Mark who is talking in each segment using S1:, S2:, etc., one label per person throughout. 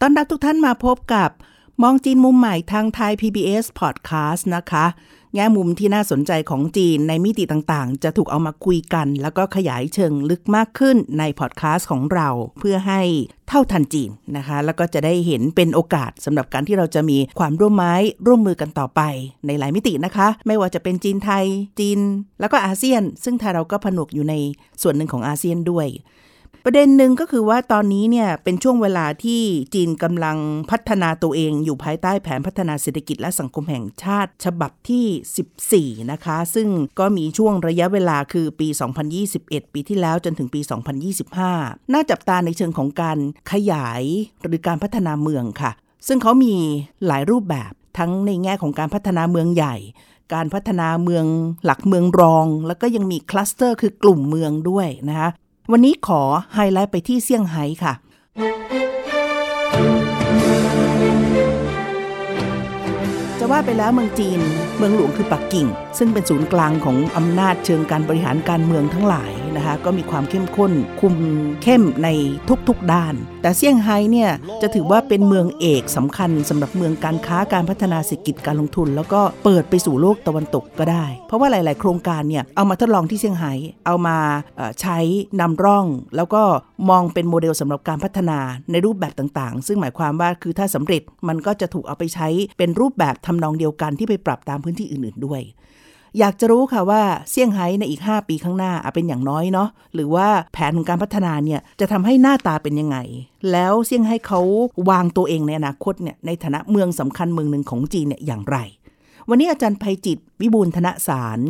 S1: ต้อนรับทุกท่านมาพบกับมองจีนมุมใหม่ทางไทย PBS Podcast นะคะ แง่มุมที่น่าสนใจของจีนในมิติต่างๆ จะถูกเอามาคุยกัน แล้วก็ขยายเชิงลึกมากขึ้นในพอดแคสต์ของเราเพื่อให้เท่าทันจีนนะคะ แล้วก็จะได้เห็นเป็นโอกาสสำหรับการที่เราจะมีความร่วมไม้ร่วมมือกันต่อไปในหลายมิตินะคะ ไม่ว่าจะเป็นจีนไทยจีน แล้วก็อาเซียน ซึ่งไทยเราก็ผนวกอยู่ในส่วนหนึ่งของอาเซียนด้วย ประเด็นหนึ่งก็คือว่าตอนนี้เนี่ยเป็นช่วงเวลาที่จีนกำลังพัฒนาตัวเองอยู่ภายใต้แผนพัฒนาเศรษฐกิจและสังคมแห่งชาติ ฉบับที่ 14 นะคะ ซึ่งก็มีช่วงระยะเวลาคือปี 2021 ปีที่แล้วจนถึงปี 2025 น่าจับตาในเชิงของการขยายหรือการพัฒนาเมืองค่ะ ซึ่งเขามีหลายรูปแบบทั้งในแง่ของการพัฒนาเมืองใหญ่ การพัฒนาเมืองหลักเมืองรอง แล้วก็ยังมีคลัสเตอร์คือกลุ่มเมืองด้วยนะคะ วันนี้ขอไฮไลท์ไปที่เซี่ยงไฮ้ค่ะ จะว่าไปแล้วเมืองจีน เมืองหลวงคือปักกิ่ง ซึ่งเป็นศูนย์กลางของอำนาจเชิงการบริหารการเมืองทั้งหลาย นะคะก็มีความเข้มข้น คุมเข้มในทุกๆด้าน แต่เซี่ยงไฮ้เนี่ยจะถือว่าเป็นเมืองเอกสำคัญสำหรับเมืองการค้าการพัฒนาเศรษฐกิจการลงทุน แล้วก็เปิดไปสู่โลกตะวันตกก็ได้ เพราะว่าหลาย ๆ โครงการเนี่ยเอามาทดลองที่เซี่ยงไฮ้เอามาใช้นำร่อง แล้วก็มองเป็นโมเดลสำหรับการพัฒนาในรูปแบบต่างๆ ซึ่งหมายความว่าคือถ้าสำเร็จมันก็จะถูกเอาไปใช้เป็นรูปแบบทำนองเดียวกันที่ไปปรับตามพื้นที่อื่น ๆด้วย อยากจะรู้ค่ะว่าเซี่ยงไฮ้ในอีก 5 ปีข้างหน้าอาเป็นอย่างน้อยเนาะหรือว่าแผนของการพัฒนาเนี่ยจะทำให้หน้าตาเป็นยังไง แล้วเซี่ยงไฮ้เขาวางตัวเองในอนาคตเนี่ยในฐานะเมืองสำคัญเมืองหนึ่งของจีนเนี่ยอย่างไร วันนี้อาจารย์ภัยจิตวิบูลธนสาร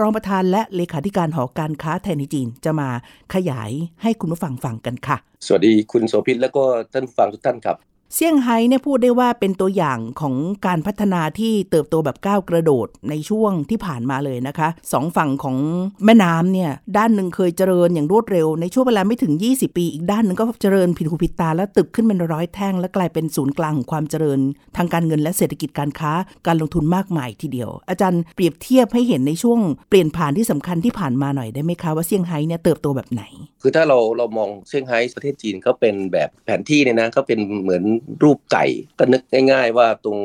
S1: รองประธานและเลขาธิการหอการค้าไทยในจีนจะมาขยายให้คุณผู้ฟังฟังกันค่ะ
S2: สวัสดีคุณโสภิตแล้วก็ท่านฟังทุกท่านครับ
S1: เซี่ยงไฮ้เนี่ยพูดได้ว่าเป็นตัวอย่างของการพัฒนาที่เติบโตแบบก้าวกระโดดในช่วงที่ผ่านมาเลยนะคะสองฝั่งของแม่น้ำเนี่ยด้านหนึ่งเคยเจริญอย่างรวดเร็วในช่วงเวลาไม่ถึง 20 ปี อีกด้านหนึ่งก็เจริญผิดหูผิดตาแล้วตึกขึ้นเป็นร้อยแท่ง และกลายเป็นศูนย์กลางของความเจริญ ทางการเงินและเศรษฐกิจการค้าการลงทุนมากมายทีเดียว อาจารย์เปรียบเทียบให้เห็นในช่วงเปลี่ยนผ่านที่สำคัญที่ผ่านมาหน่อยได้ไหมคะว่าเซี่ยงไฮ้เนี่ยเติบโตแบบไหน
S2: คือถ้าเราเรามองเซี่ยงไฮ้ประเทศจีนเขาเป็นแบบแผนที่เนี่ยนะเขาเป็นเหมือนรูปไก่ก็นึกง่าย ๆ ว่าตรง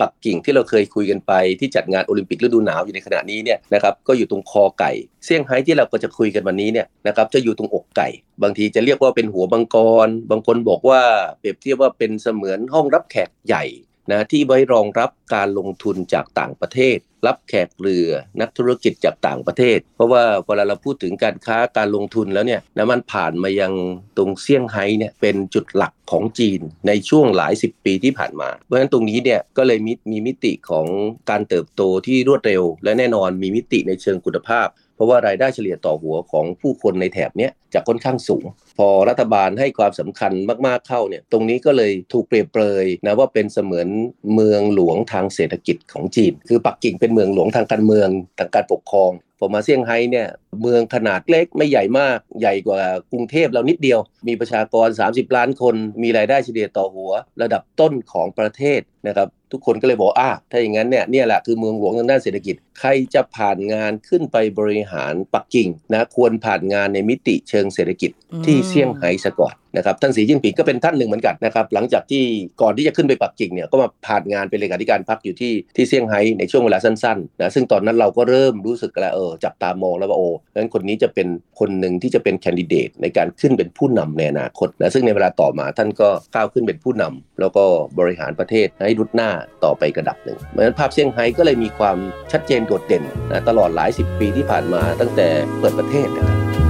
S2: ปักกิ่งที่เราเคยคุยกันไปที่จัดงานโอลิมปิกฤดูหนาวอยู่ในขณะนี้เนี่ยนะครับก็อยู่ตรงคอไก่เซี่ยงไฮ้ที่เราก็จะคุยกันวันนี้เนี่ยนะครับจะอยู่ตรงอกไก่ บางทีจะเรียกว่าเป็นหัวบังกร บางคนบอกว่าเปรียบเทียบว่าเป็นเสมือนห้องรับแขกใหญ่ นะที่ไว้รองรับการลงทุนจากต่างประเทศ รับแขกเรือนักธุรกิจจากต่างประเทศ เพราะว่าเวลาเราพูดถึงการค้าการลงทุนแล้วเนี่ยนะมันผ่านมายังตรงเซี่ยงไฮ้เนี่ยเป็นจุดหลักของจีนในช่วงหลายสิบปีที่ผ่านมา เพราะฉะนั้นตรงนี้เนี่ยก็เลยมีมีมิติของการเติบโตที่รวดเร็ว และแน่นอนมีมิติในเชิงคุณภาพ เพราะว่ารายได้เฉลี่ยต่อหัวของผู้คนในแถบนี้จะค่อนข้างสูงพอรัฐบาลให้ความสำคัญมากๆเข้าเนี่ยตรงนี้ก็เลยถูกเปรียบเปรยนะว่าเป็นเสมือนเมืองหลวงทางเศรษฐกิจของจีน คือปักกิ่งเป็นเมืองหลวงทางการเมืองทางการปกครองพอมาเซี่ยงไฮ้เนี่ยเมืองขนาดเล็กไม่ใหญ่มากใหญ่กว่ากรุงเทพเรานิดเดียว มีประชากร 30 ล้านคน มีรายได้เฉลี่ยต่อหัว ระดับต้นของประเทศนะครับทุกคนก็เลยบอกอะถ้าอย่างนั้นเนี่ยเนี่ยแหละคือเมืองหลวงทางด้านเศรษฐกิจ ใครจะผ่านงานขึ้นไปบริหารปักกิ่งนะควรผ่านงานในมิติเชิงเศรษฐกิจที่เซี่ยงไฮ้ซะก่อนนะครับท่านสีจิ้นผิงก็เป็นท่านหนึ่งเหมือนกันนะครับหลังจากที่ก่อนที่จะขึ้นไปปักกิ่งเนี่ยก็มาผ่านงานเป็นเลขาธิการพรรคอยู่ที่ที่เซี่ยงไฮ้ในช่วงเวลาสั้นๆนะซึ่งตอนนั้นเราก็เริ่มรู้สึกแล้วเออจับตามองแล้วว่าโอ้งั้นคนนี้จะเป็นคนหนึ่งที่จะเป็นแคนดิเดตในการขึ้นเป็นผู้นำในอนาคตนะซึ่งในเวลาต่อมาท่านก็ก้าวขึ้นเป็นผู้นำแล้วก็บริหารประเทศให้รุดหน้าต่อไปกระดับหนึ่งเพราะฉะนั้นภาพเซี่ยงไฮ้ก็เลยมีความชัดเจนโดดเด่นนะตลอดหลายสิบปีที่ผ่านมาตั้งแต่เปิดประเทศนะครับ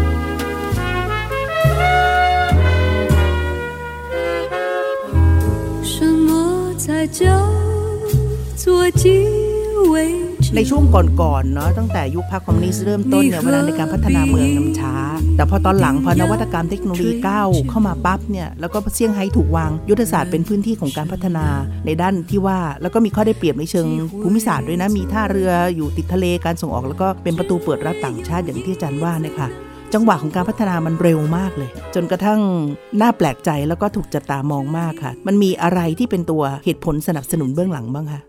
S1: ในช่วงก่อนๆเนาะตั้งแต่ยุคพรรคคอมมิวนิสต์เริ่มต้นเนี่ยเวลาในการพัฒนาเมืองนำช้า แต่พอตอนหลังพอนวัตกรรมเทคโนโลยีก้าวเข้ามาปั๊บเนี่ยแล้วก็เซี่ยงไฮ้ถูกวาง ยุทธศาสตร์เป็นพื้นที่ของการพัฒนาในด้านที่ว่า แล้วก็มีข้อได้เปรียบในเชิงภูมิศาสตร์ด้วยนะมีท่าเรืออยู่ติดทะเลการส่งออก แล้วก็เป็นประตูเปิดรับต่างชาติอย่างที่อาจารย์ว่าเนี่ยค่ะ จังหวะของการพัฒนามันเร็วมากเลย จนกระทั่งน่าแปลกใจแล้วก็ถูกจับตามองมากค่ะ มันมีอะไรที่เป็นตัวเหตุผลสนับสนุนเบื้องหลังบ้างคะ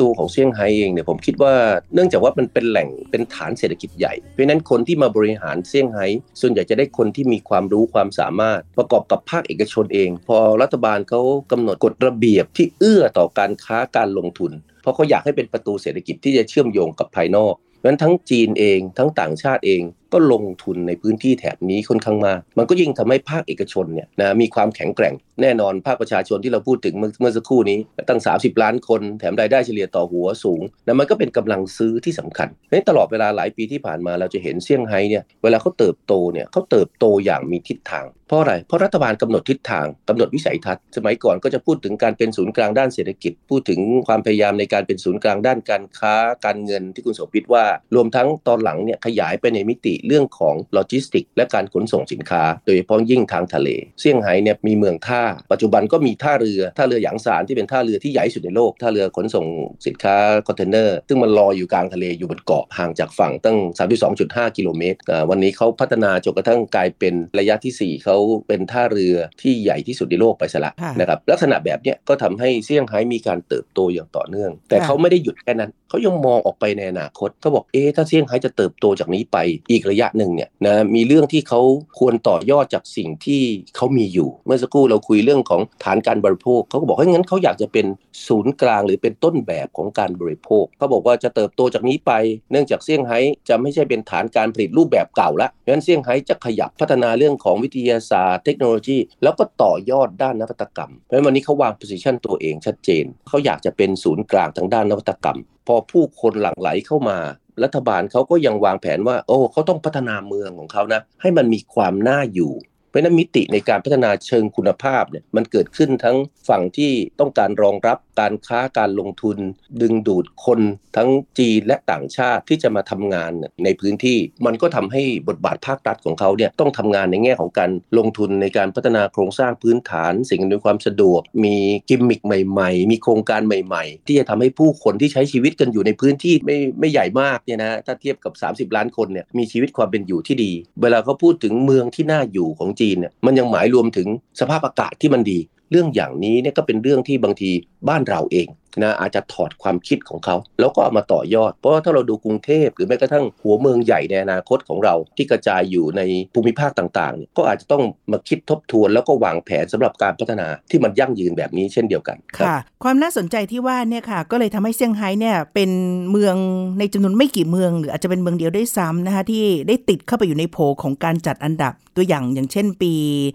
S2: ตัวของเซี่ยงไฮ้เองเนี่ยผมคิดว่าเนื่องจากว่ามันเป็นแหล่งเป็นฐานเศรษฐกิจใหญ่ เพราะนั้นคนที่มาบริหารเซี่ยงไฮ้ส่วนใหญ่จะได้คนที่มีความรู้ความสามารถ ประกอบกับภาคเอกชนเอง พอรัฐบาลเขากำหนดกฎระเบียบที่เอื้อต่อการค้าการลงทุน เพราะเขาอยากให้เป็นประตูเศรษฐกิจที่จะเชื่อมโยงกับภายนอกนั้นทั้งจีนเองทั้งต่างชาติเอง ก็ลงทุนในพื้นที่แถบนี้ค่อนข้างมาก มันก็ยิ่งทำให้ภาคเอกชนเนี่ยนะมีความแข็งแกร่งแน่นอนภาคประชาชนที่เราพูดถึงเมื่อสักครู่นี้ตั้ง 30 ล้านคนแถมรายได้เฉลี่ยต่อหัวสูงนะมันก็เป็นกำลังซื้อที่สำคัญในตลอดเวลาหลายปีที่ผ่านมาเราจะเห็นเซี่ยงไฮ้เนี่ยเวลาเขาเติบโตเนี่ยเขาเติบโตอย่างมีทิศทางเพราะอะไร เพราะรัฐบาลกำหนดทิศทางกำหนดวิสัยทัศน์ สมัยก่อนก็จะพูดถึงการเป็นศูนย์กลางด้านเศรษฐกิจ พูดถึงความพยายามในการเป็นศูนย์กลางด้านการค้าการเงินที่คุณโสภิตว่า รวมทั้งตอนหลังเนี่ยขยายไปในมิติเรื่องของโลจิสติก และการขนส่งสินค้า โดยเฉพาะยิ่งทางทะเลเซี่ยงไฮ้เนี่ยมีเมืองท่า ปัจจุบันก็มีท่าเรือท่าเรือหยางซานที่เป็นท่าเรือที่ใหญ่สุดในโลกท่าเรือขนส่งสินค้าคอนเทนเนอร์ซึ่งมันลอยอยู่กลางทะเลอยู่บนเกาะห่างจากฝั่งตั้ง 32.5 กิโลเมตรวันนี้เขาพัฒนาจนกระทั่งกลายเป็นระยะที่ 4เขาเป็นท่าเรือที่ใหญ่ที่สุดในโลกไปซะละนะครับลักษณะแบบนี้ก็ทำให้เซี่ยงไฮ้มีการเติบโตอย่างต่อเนื่อง แต่เขาไม่ได้หยุดแค่นั้นเขายังมองออกไปในอนาคตเขาบอกเอ๊ถ้าเซี่ยงไฮ้จะเติบโตจากนี้ไปอีกระยะหนึ่งเนี่ยนะมีเรื่องที่เขาควรต่อยอดจากสิ่งที่เขามีอยู่ เมื่อสักครู่เราคุยเรื่องของฐานการบริโภคเขาก็บอกให้งั้นเขาอยากจะเป็นศูนย์กลางหรือเป็นต้นแบบของการบริโภคเขาบอกว่าจะเติบโตจากนี้ไป เนื่องจากเซี่ยงไฮ้จะไม่ใช่เป็นฐานการผลิตรูปแบบเก่าละเพราะฉะนั้นเซี่ยงไฮ้จะขยับพัฒนาเรื่องของวิทยาศาสตร์เทคโนโลยี แล้วก็ต่อยอดด้านนวัตกรรม เพราะฉะนั้นวันนี้เขาวาง position ตัวเองชัดเจนเขาอยากจะเป็นศูนย์กลางทางด้านนวัตกรรม พอผู้คนหลั่งไหลเข้ามา รัฐบาลเขาก็ยังวางแผนว่า โอ้เขาต้องพัฒนาเมืองของเขานะ ให้มันมีความน่าอยู่ ราะนั้นมิติในการพัฒนาเชิงคุณภาพเนี่ยมันเกิดขึ้นทั้งฝั่งที่ต้องการรองรับการค้าการลงทุน ดึงดูดคนทั้งจีนและต่างชาติที่จะมาทำงานในพื้นที่ มันก็ทำให้บทบาทภาครัฐของเขาเนี่ยต้องทำงานในแง่ของการลงทุนในการพัฒนาโครงสร้างพื้นฐาน สิ่งอำนวยความสะดวก มีกิมมิคใหม่ๆ มีโครงการใหม่ๆ ที่จะทำให้ผู้คนที่ใช้ชีวิตกันอยู่ในพื้นที่ไม่ไม่ใหญ่มากเนี่ยนะถ้าเทียบกับ 30 ล้านคนเนี่ยมีชีวิตความเป็นอยู่ที่ดี เวลาเขาพูดถึงเมืองที่น่าอยู่ของจีนเนี่ยมันยังหมายรวมถึงสภาพอากาศที่มันดี เรื่องอย่างนี้เนี่ยก็เป็นเรื่องที่บางทีบ้านเราเอง นะอาจจะถอดความคิดของเขา แล้วก็เอามาต่อยอด เพราะว่าถ้าเราดูกรุงเทพหรือแม้กระทั่งหัวเมืองใหญ่ในอนาคตของเราที่กระจายอยู่ในภูมิภาคต่างๆ ก็อาจจะต้องมาคิดทบทวน แล้วก็วางแผนสำหรับการพัฒนาที่มันยั่งยืนแบบนี้เช่นเดียวกัน
S1: ค่ะ ความน่าสนใจที่ว่าเนี่ยค่ะ ก็เลยทำให้เซี่ยงไฮ้เนี่ยเป็นเมืองในจำนวนไม่กี่เมือง หรืออาจจะเป็นเมืองเดียวได้ซ้ำนะคะที่ได้ติดเข้าไปอยู่ในโผของการจัดอันดับตัวอย่างอย่างเช่นปี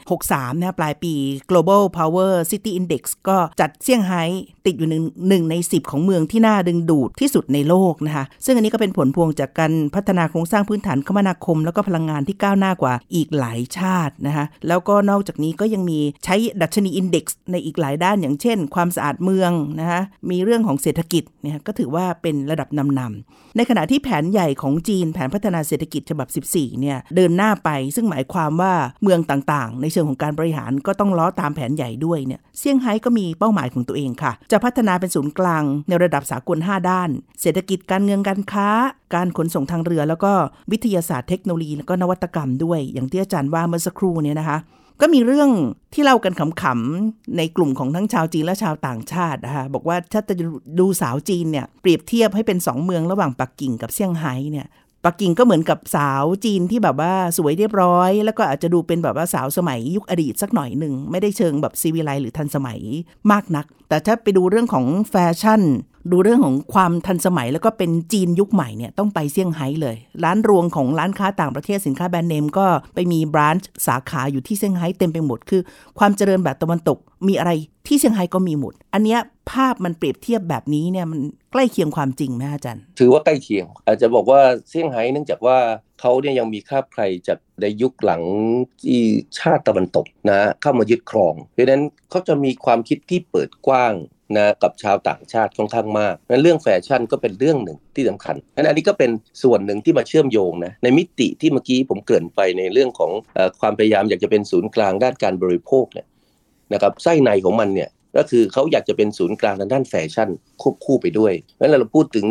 S1: 63นะปลายปี global power city index ก็จัดเซี่ยงไฮ้ติดอยู่หนึ่งหนึ่งใน 10 ของเมืองที่น่าดึงดูดที่สุดในโลกนะคะซึ่งอันนี้ก็เป็นผลพวงจากการพัฒนาโครงสร้างพื้นฐานคมนาคม แล้วก็พลังงานที่ก้าวหน้ากว่าอีกหลายชาตินะคะแล้วก็นอกจากนี้ก็ยังมีใช้ดัชนีอินเด็กซ์ในอีกหลายด้าน อย่างเช่น ความสะอาดเมืองนะคะมีเรื่องของเศรษฐกิจเนี่ยก็ถือว่าเป็นระดับนำนำในขณะที่แผนใหญ่ของจีนแผนพัฒนาเศรษฐกิจฉบับ 14 เนี่ยเดินหน้าไป ซึ่งหมายความว่าเมืองต่างๆ ในเชิงของการบริหารก็ต้องล้อตามแผนใหญ่ด้วยเนี่ยเซี่ยงไฮ้ก็มีเป้าหมายของตัวเองค่ะ จะพัฒนาเป็นศูนย์กลางในระดับสากล 5 ด้าน เศรษฐกิจการเงินการค้า การขนส่งทางเรือ แล้วก็วิทยาศาสตร์เทคโนโลยีแล้วก็นวัตกรรมด้วย อย่างที่อาจารย์ว่าเมื่อสักครู่เนี่ยนะคะ ก็มีเรื่องที่เล่ากันขำๆในกลุ่มของทั้งชาวจีนและชาวต่างชาตินะคะบอกว่าถ้าจะดูสาวจีนเนี่ยเปรียบเทียบให้เป็น 2 เมืองระหว่างปักกิ่งกับเซี่ยงไฮ้เนี่ย ปักกิ่งก็เหมือนกับสาวจีนที่แบบว่าสวยเรียบร้อย แล้วก็อาจจะดูเป็นแบบว่าสาวสมัยยุคอดีตสักหน่อยหนึ่ง ไม่ได้เชิงแบบซีวิไลหรือทันสมัยมากนัก แต่ถ้าไปดูเรื่องของแฟชั่น ดูเรื่องของความทันสมัยแล้วก็เป็นจีนยุคใหม่เนี่ยต้องไปเซี่ยงไฮ้เลย ร้านรวงของร้านค้าต่างประเทศสินค้าแบรนด์เนมก็ไปมีบรานช์สาขาอยู่ที่เซี่ยงไฮ้เต็มไปหมดคือ ความเจริญแบบตะวันตกมีอะไร ที่เซี่ยงไฮ้ก็มีหมดอันเนี้ยภาพมันเปรียบเทียบแบบนี้เนี่ยมันใกล้เคียงความจริงไหมอาจารย์
S2: ถือว่าใกล้เคียง อาจจะบอกว่าเซี่ยงไฮ้เนื่องจากว่าเขาเนี่ยยังมีคาบใครจากในยุคหลังที่ชาติตะวันตกนะเข้ามายึดครอง เพราะนั้นเขาจะมีความคิดที่เปิดกว้างนะกับชาวต่างชาติค่อนข้างมากนั้นเรื่องแฟชั่นก็เป็นเรื่องหนึ่งที่สำคัญนั้นอันนี้ก็เป็นส่วนหนึ่งที่มาเชื่อมโยงนะในมิติที่เมื่อกี้ผมเกริ่นไปในเรื่องของอความพยายามอยากจะเป็นศูนย์กลางด้านการบริโภคเนี่ย นะครับไส้ในของมันเนี่ย ก็คือเขาอยากจะเป็นศูนย์กลางด้านแฟชั่นควบคู่ไปด้วยงั้นเราพูดถึง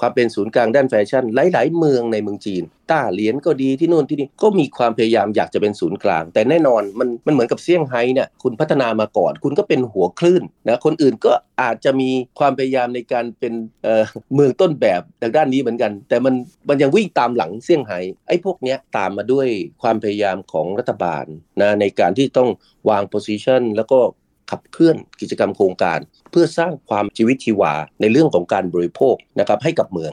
S2: ความเป็นศูนย์กลางด้านแฟชั่น หลาย ๆ เมืองในเมืองจีน ต้าเหรียญก็ดีที่นู่นที่นี่ก็มีความพยายามอยากจะเป็นศูนย์กลาง แต่แน่นอนมันมันเหมือนกับเซี่ยงไฮ้เนี่ยคุณพัฒนามาก่อน คุณก็เป็นหัวคลื่นนะคนอื่นก็อาจจะมีความพยายามในการเป็นเอ่อเมืองต้นแบบทางด้านนี้เหมือนกัน แต่มันมันยังวิ่งตามหลังเซี่ยงไฮ้ไอ้พวกเนี้ยตามมาด้วยความพยายามของรัฐบาลนะในการที่ต้องวางโพสิชันแล้วก็ ขับเคลื่อนกิจกรรมโครงการ เพื่อสร้างความชีวิตชีวาในเรื่องของการบริโภคนะครับให้กับเมือง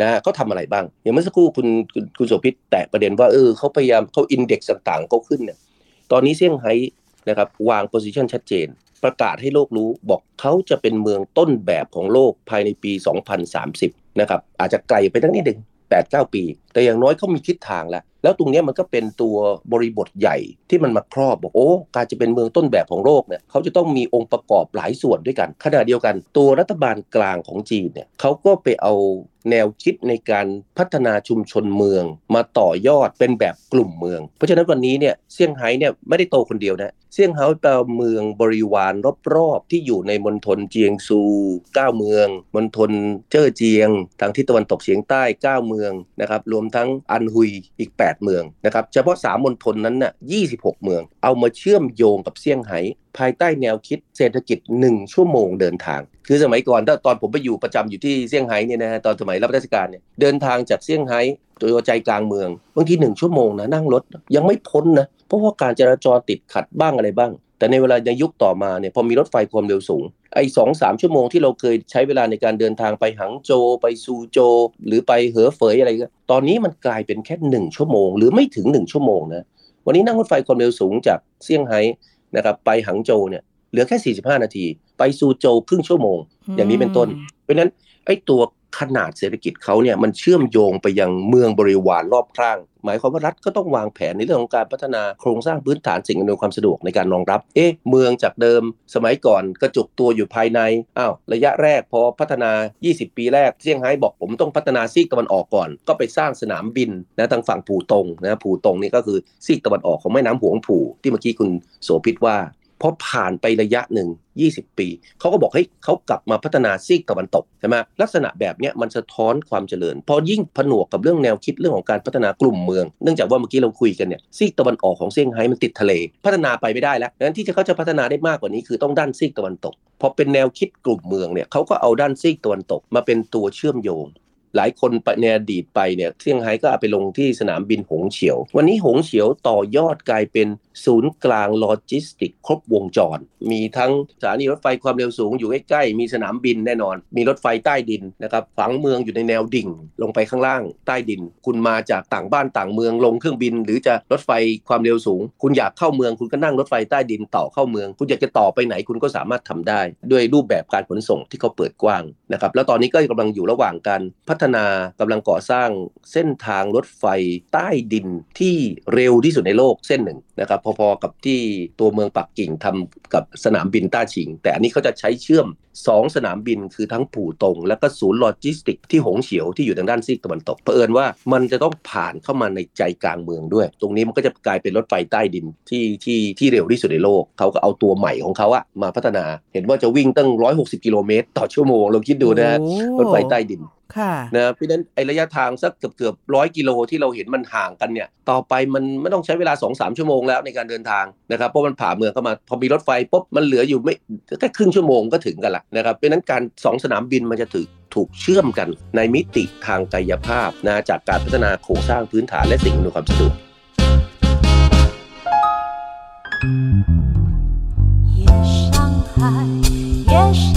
S2: นะเขาทำอะไรบ้าง อย่างเมื่อสักครู่คุณคุณคุณโสภิตแตะประเด็นว่าเออเขาพยายามเขาอินเด็กซ์ต่างๆเขาขึ้นเนี่ยตอนนี้เซี่ยงไฮ้นะครับวางโพสิชันชัดเจน ประกาศให้โลกรู้บอกเขาจะเป็นเมืองต้นแบบของโลกภายในปี 2030 นะครับอาจจะไกลไปตั้งนิดหนึ่ง8 9 ปี แต่อย่างน้อยเขามีทิศทางแล้ว แล้วตรงนี้มันก็เป็นตัวบริบทใหญ่ที่มันมาครอบบอกโอ้การจะเป็นเมืองต้นแบบของโลกเนี่ยเขาจะต้องมีองค์ประกอบหลายส่วนด้วยกัน ขณะเดียวกัน ตัวรัฐบาลกลางของจีนเนี่ยเขาก็ไปเอาแนวคิดในการพัฒนาชุมชนเมือง มาต่อยอดเป็นแบบกลุ่มเมือง เพราะฉะนั้นวันนี้เนี่ยเซี่ยงไฮ้เนี่ยไม่ได้โตคนเดียวนะเซี่ยงไฮ้เป็นเมืองบริวารรอบๆที่อยู่ในมณฑลเจียงซู 9 เมืองมณฑลเจ้อเจียง ทางทิศตะวันตกเฉียงใต้ 9 เมืองนะครับรวมทั้งอันฮุยอีก 8 เมืองนะครับเฉพาะ 3มณฑลนั้นน่ะ26 เมือง เอามาเชื่อมโยงกับเซี่ยงไฮ้ภายใต้แนวคิดเศรษฐกิจ 1 ชั่วโมงเดินทาง คือสมัยก่อนถ้าตอนผมไปอยู่ประจำอยู่ที่เซี่ยงไฮ้เนี่ยนะฮะตอนสมัยรับราชการเนี่ยเดินทางจากเซี่ยงไฮ้ตัวใจกลางเมืองบางทีหนึ่งชั่วโมงนะนั่งรถยังไม่พ้นนะเพราะว่าการจราจรติดขัดบ้างอะไรบ้าง แต่ในเวลาในยุคต่อมาเนี่ยพอมีรถไฟความเร็วสูงไอ้สองสามชั่วโมงที่เราเคยใช้เวลาในการเดินทางไปหังโจไปซูโจ หรือไปเหอเฟยอะไรก็ตอนนี้มันกลายเป็นแค่หนึ่งชั่วโมง หรือไม่ถึงหนึ่งชั่วโมงนะวันนี้นั่งรถไฟความเร็วสูงจากเซี่ยงไฮ้นะครับไปหังโจเนี่ยเหลือแค่ 45 นาที ไปซูโจครึ่งชั่วโมง อย่างนี้เป็นต้น เพราะนั้นไอ้ตัว ขนาดเศรษฐกิจเขาเนี่ยมันเชื่อมโยงไปยังเมืองบริวารรอบข้าง หมายความว่ารัฐก็ต้องวางแผนในเรื่องของการพัฒนาโครงสร้างพื้นฐานสิ่งอำนวยความสะดวกในการรองรับ เอ๊ะเมืองจากเดิม สมัยก่อนกระจุกตัวอยู่ภายในอ้าวระยะแรกพอพัฒนา 20 ปีแรกเซี่ยงไฮ้บอกผมต้องพัฒนาซีกตะวันออกก่อน ก็ไปสร้างสนามบินนะทางฝั่งผู่ตงนะผู่ตงนี่ก็คือซีกตะวันออกของแม่น้ำหวงผู่ที่เมื่อกี้คุณโสภิตว่า พอผ่านไประยะหนึ่ง 20 ปีเขาก็บอกให้เขากลับมาพัฒนาซีกตะวันตกใช่ไหมลักษณะแบบนี้มันสะท้อนความเจริญ พอยิ่งผนวกกับเรื่องแนวคิดเรื่องของการพัฒนากลุ่มเมือง เนื่องจากว่าเมื่อกี้เราคุยกันเนี่ยซีกตะวันออกของเซี่ยงไฮ้มันติดทะเล พัฒนาไปไม่ได้แล้วดังนั้นที่จะเขาจะพัฒนาได้มากกว่านี้คือต้องด้านซีกตะวันตกพอเป็นแนวคิดกลุ่มเมืองเนี่ยเขาก็เอาด้านซีกตะวันตกมาเป็นตัวเชื่อมโยง หลายคนในอดีตไปเนี่ยเซี่ยงไฮ้ก็เอาไปลงที่สนามบินหงเฉียว วันนี้หงเฉียวต่อยอดกลายเป็นศูนย์กลางโลจิสติกครบวงจร มีทั้งสถานีรถไฟความเร็วสูงอยู่ใกล้ๆมีสนามบินแน่นอน มีรถไฟใต้ดินนะครับผังเมืองอยู่ในแนวดิ่ง ลงไปข้างล่างใต้ดิน คุณมาจากต่างบ้านต่างเมืองลงเครื่องบิน หรือจะรถไฟความเร็วสูง คุณอยากเข้าเมืองคุณก็นั่งรถไฟใต้ดินต่อเข้าเมือง คุณอยากจะต่อไปไหนคุณก็สามารถทำได้ ด้วยรูปแบบการขนส่งที่เขาเปิดกว้างนะครับแล้วตอนนี้ก็กำลังอยู่ระหว่างการพัฒนากำลังก่อสร้างเส้นทางรถไฟใต้ดินที่เร็วที่สุดในโลกเส้นหนึ่งนะครับพอๆกับที่ตัวเมืองปักกิ่งทำกับสนามบินต้าซิง แต่อันนี้เขาจะใช้เชื่อม 2 สนามบินคือทั้งผู่ตง และก็ศูนย์โลจิสติก ที่หงเฉียวที่อยู่ทางด้านซีกตะวันตกเผอิญว่ามันจะต้องผ่านเข้ามาในใจกลางเมืองด้วย ตรงนี้มันก็จะกลายเป็นรถไฟใต้ดินที่ที่ที่เร็วที่สุดในโลกเขาก็เอาตัวใหม่ของเขาอะมาพัฒนา เห็นว่าจะวิ่งตั้ง 160 กิโลเมตร ต่อชั่วโมงเราคิดดูนะรถไฟใต้ดิน
S1: ค่ะ
S2: นะเพราะฉะนั้นไอระยะทางสักเกือบเกือบร้อยกิโลที่เราเห็นมันห่างกันเนี่ยต่อไปมันไม่ต้องใช้เวลา 2 3 ชั่วโมงแล้วในการเดินทางนะครับเพราะมันผ่าเมืองเข้ามาพอมีรถไฟปุ๊บมันเหลืออยู่ไม่แค่ครึ่งชั่วโมงก็ถึงกันละนะครับเพราะฉะนั้นการสองสนามบินมันจะถูกถูกเชื่อมกันในมิติทางกายภาพนะจากการพัฒนาโครงสร้างพื้นฐานและสิ่งอำนวยความสะดวก
S3: 夜上海，夜上海，你是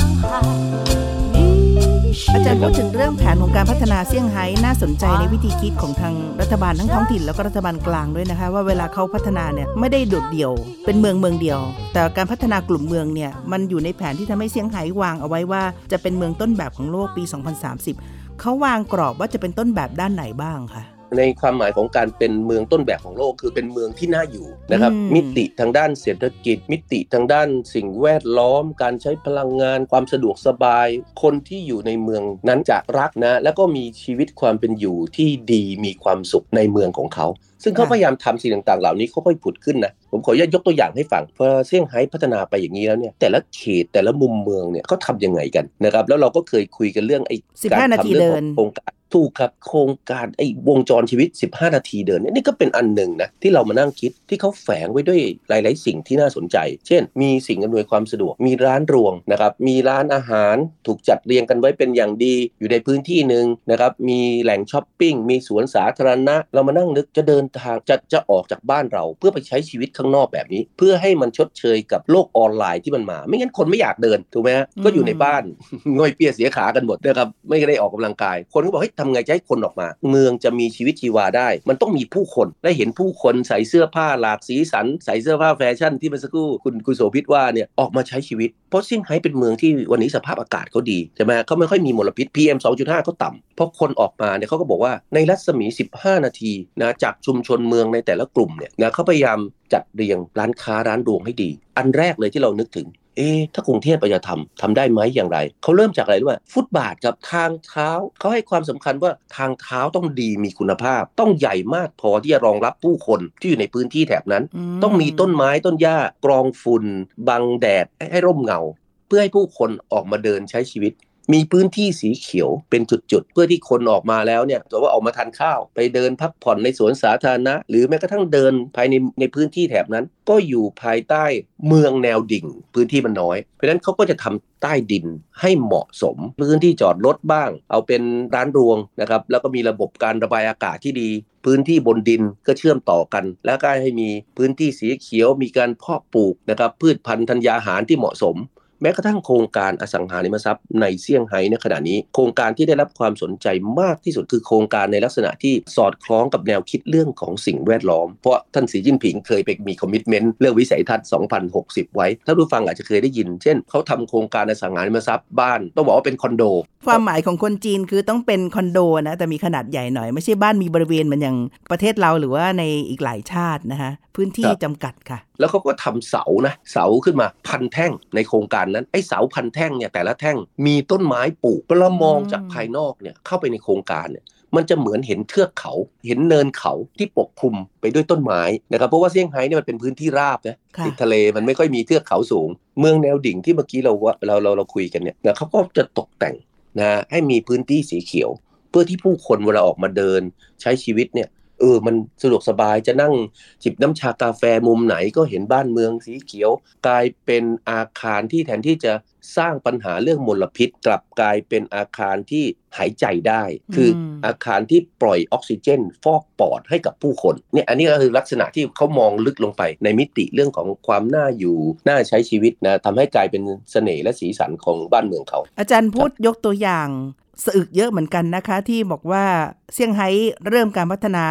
S1: อาจารย์พูดถึงเรื่องแผนของการพัฒนาเซี่ยงไฮ้น่าสนใจในวิธีคิดของทางรัฐบาลทั้งท้องถิ่นแล้วก็รัฐบาลกลางด้วยนะคะ ว่าเวลาเขาพัฒนาเนี่ยไม่ได้โดดเดี่ยว เป็นเมืองเมืองเดียว แต่การพัฒนากลุ่มเมืองเนี่ยมันอยู่ในแผนที่ทำให้เซี่ยงไฮ้วางเอาไว้ว่าจะเป็นเมืองต้นแบบของโลกปี 2030 เขาวางกรอบว่าจะเป็นต้นแบบด้านไหนบ้างคะ
S2: ในความหมายของการเป็นเมืองต้นแบบของโลก คือเป็นเมืองที่น่าอยู่นะครับ
S1: อืม
S2: มิติทางด้านเศรษฐกิจ มิติทางด้านสิ่งแวดล้อม การใช้พลังงาน ความสะดวกสบาย คนที่อยู่ในเมืองนั้นจะรักนะ แล้วก็มีชีวิตความเป็นอยู่ที่ดีมีความสุขในเมืองของเขาซึ่งเขา
S1: ค่ะ
S2: พยายามทำสิ่งต่างๆ เหล่านี้ค่อยๆผุดขึ้นนะ ผมขออนุญาตยกตัวอย่างให้ฟังพอเซี่ยงไฮ้พัฒนาไปอย่างนี้แล้วเนี่ยแต่ละเขตแต่ละมุมเมืองเนี่ยเขาทำยังไงกันนะครับแล้วเราก็เคยคุยกันเรื่องไอ้
S1: 15
S2: การ
S1: นาที
S2: ทำเรื่อง
S1: เดิ
S2: ขอนงโครงการ ถูกครับโครงการไอ้วงจรชีวิต 15 นาทีเดินนี่ก็เป็นอันหนึ่งนะที่เรามานั่งคิดที่เขาแฝงไว้ด้วยหลาย ๆ สิ่งที่น่าสนใจ เช่น มีสิ่งอำนวยความสะดวก มีร้านรวงนะครับมีร้านอาหารถูกจัดเรียงกันไว้เป็นอย่างดีอยู่ในพื้นที่หนึ่งนะครับมีแหล่งช้อปปิ้งมีสวนสาธารณะ เรามานั่งนึกจะเดินทางจะจะออกจากบ้านเรา เพื่อไปใช้ชีวิตข้างนอกแบบนี้ เพื่อให้มันชดเชยกับโลกออนไลน์ที่มันมา ไม่งั้นคนไม่อยากเดินถูกไหมฮะก็อยู่ในบ้านง่อยเปียเสียขากันหมดนะครับไม่ได้ออกกำลังกาย คนก็บอกเฮ้ยทำไงจะให้คนออกมา เมืองจะมีชีวิตชีวาได้ มันต้องมีผู้คนได้เห็นผู้คนใส่เสื้อผ้าหลากสีสัน ใส่เสื้อผ้าแฟชั่นที่เมื่อสักครู่คุณคุณโสภิตว่าเนี่ยออกมาใช้ชีวิต เพราะเซี่ยงไฮ้เป็นเมืองที่วันนี้สภาพอากาศเขาดีใช่ไหมเขาไม่ค่อยมีมลพิษ PM 2.5เขาต่ำเพราะคนออกมาเนี่ยเขาก็บอกว่าในรัศมี 15 นาทีนะจากชุมชนเมืองในแต่ละกลุ่มเนี่ยนะเขาพยายามจัดเรียงร้านค้าร้านรวงให้ดี อันแรกเลยที่เรานึกถึง เอ๊ะถ้ากรุงเทพเราจะทำทำได้ไหมอย่างไร เขาเริ่มจากอะไรรู้ไหมฟุตบาทกับทางเท้าเขาให้ความสำคัญว่าทางเท้าต้องดีมีคุณภาพ ต้องใหญ่มากพอที่จะรองรับผู้คนที่อยู่ในพื้นที่แถบนั้น ต้องมีต้นไม้ต้นหญ้ากรองฝุ่นบังแดดให้ให้ร่มเงา เพื่อให้ผู้คนออกมาเดินใช้ชีวิต มีพื้นที่สีเขียวเป็นจุดๆ เพื่อที่คนออกมาแล้วเนี่ยถือว่าออกมาทานข้าว ไปเดินพักผ่อนในสวนสาธารณะ หรือแม้กระทั่งเดินภายในในพื้นที่แถบนั้น ก็อยู่ภายใต้เมืองแนวดิ่ง พื้นที่มันน้อย เพราะฉะนั้นเขาก็จะทำใต้ดินให้เหมาะสม พื้นที่จอดรถบ้าง เอาเป็นร้านรวงนะครับแล้วก็มีระบบการระบายอากาศที่ดี พื้นที่บนดินก็เชื่อมต่อกัน แล้วก็ให้มีพื้นที่สีเขียวมีการเพาะปลูกนะครับพืชพันธุ์ธัญญาหารที่เหมาะสม แม้กระทั่งโครงการอสังหาริมทรัพย์ในเซี่ยงไฮ้ในขณะนี้ โครงการที่ได้รับความสนใจมากที่สุดคือโครงการในลักษณะที่สอดคล้องกับแนวคิดเรื่องของสิ่งแวดล้อม เพราะท่านสีจิ้นผิงเคยไปมีคอมมิชเมนต์เรื่องวิสัยทัศน์ 2060 ไว้ ถ้าผู้ฟังอาจจะเคยได้ยิน เช่น เขาทำโครงการอสังหาริมทรัพย์บ้านต้องบอกว่าเป็นคอนโด
S1: ความหมายของคนจีนคือต้องเป็นคอนโดนะแต่มีขนาดใหญ่หน่อยไม่ใช่บ้านมีบริเวณเหมือนอย่างประเทศเราหรือว่าในอีกหลายชาตินะคะพื้นที่
S2: ครับ
S1: จำกัดค่ะ
S2: แล้วเขาก็ทำเสานะเสาขึ้นมาพันแท่งในโครงการนั้นไอ้เสาพันแท่งเนี่ยแต่ละแท่งมีต้นไม้ปลูกเวลามอง
S1: อืม
S2: จากภายนอกเนี่ยเข้าไปในโครงการเนี่ยมันจะเหมือนเห็นเทือกเขา เห็นเนินเขาที่ปกคลุมไปด้วยต้นไม้นะครับ เพราะว่าเซี่ยงไฮ้เนี่ยมันเป็นพื้นที่ราบนะ
S1: ค่ะ
S2: ติดทะเลมันไม่ค่อยมีเทือกเขาสูง เมืองแนวดิ่งที่เมื่อกี้เราว่าเราเราเราคุยกันเนี่ยนะเขาก็จะตกแต่งนะให้มีพื้นที่สีเขียว เพื่อที่ผู้คนเวลาออกมาเดิน ใช้ชีวิตเนี่ย เออมันสะดวกสบายจะนั่งจิบน้ำชากาแฟมุมไหนก็เห็นบ้านเมืองสีเขียว กลายเป็นอาคารที่แทนที่จะสร้างปัญหาเรื่องมลพิษ กลับกลายเป็นอาคารที่หายใจได้ คืออ
S1: ม
S2: อาคารที่ปล่อยออกซิเจน ฟอกปอดให้กับผู้คนเนี่ยอันนี้ก็คือลักษณะที่เขามองลึกลงไปในมิติเรื่องของความน่าอยู่น่าใช้ชีวิตนะทำให้กลายเป็นเสน่ห์และสีสันของบ้านเมืองเขา
S1: อาจารย์พูดยกตัวอย่าง สะอึกเยอะเหมือนกันนะคะ ที่บอกว่าเซี่ยงไฮ้เริ่มการพัฒนา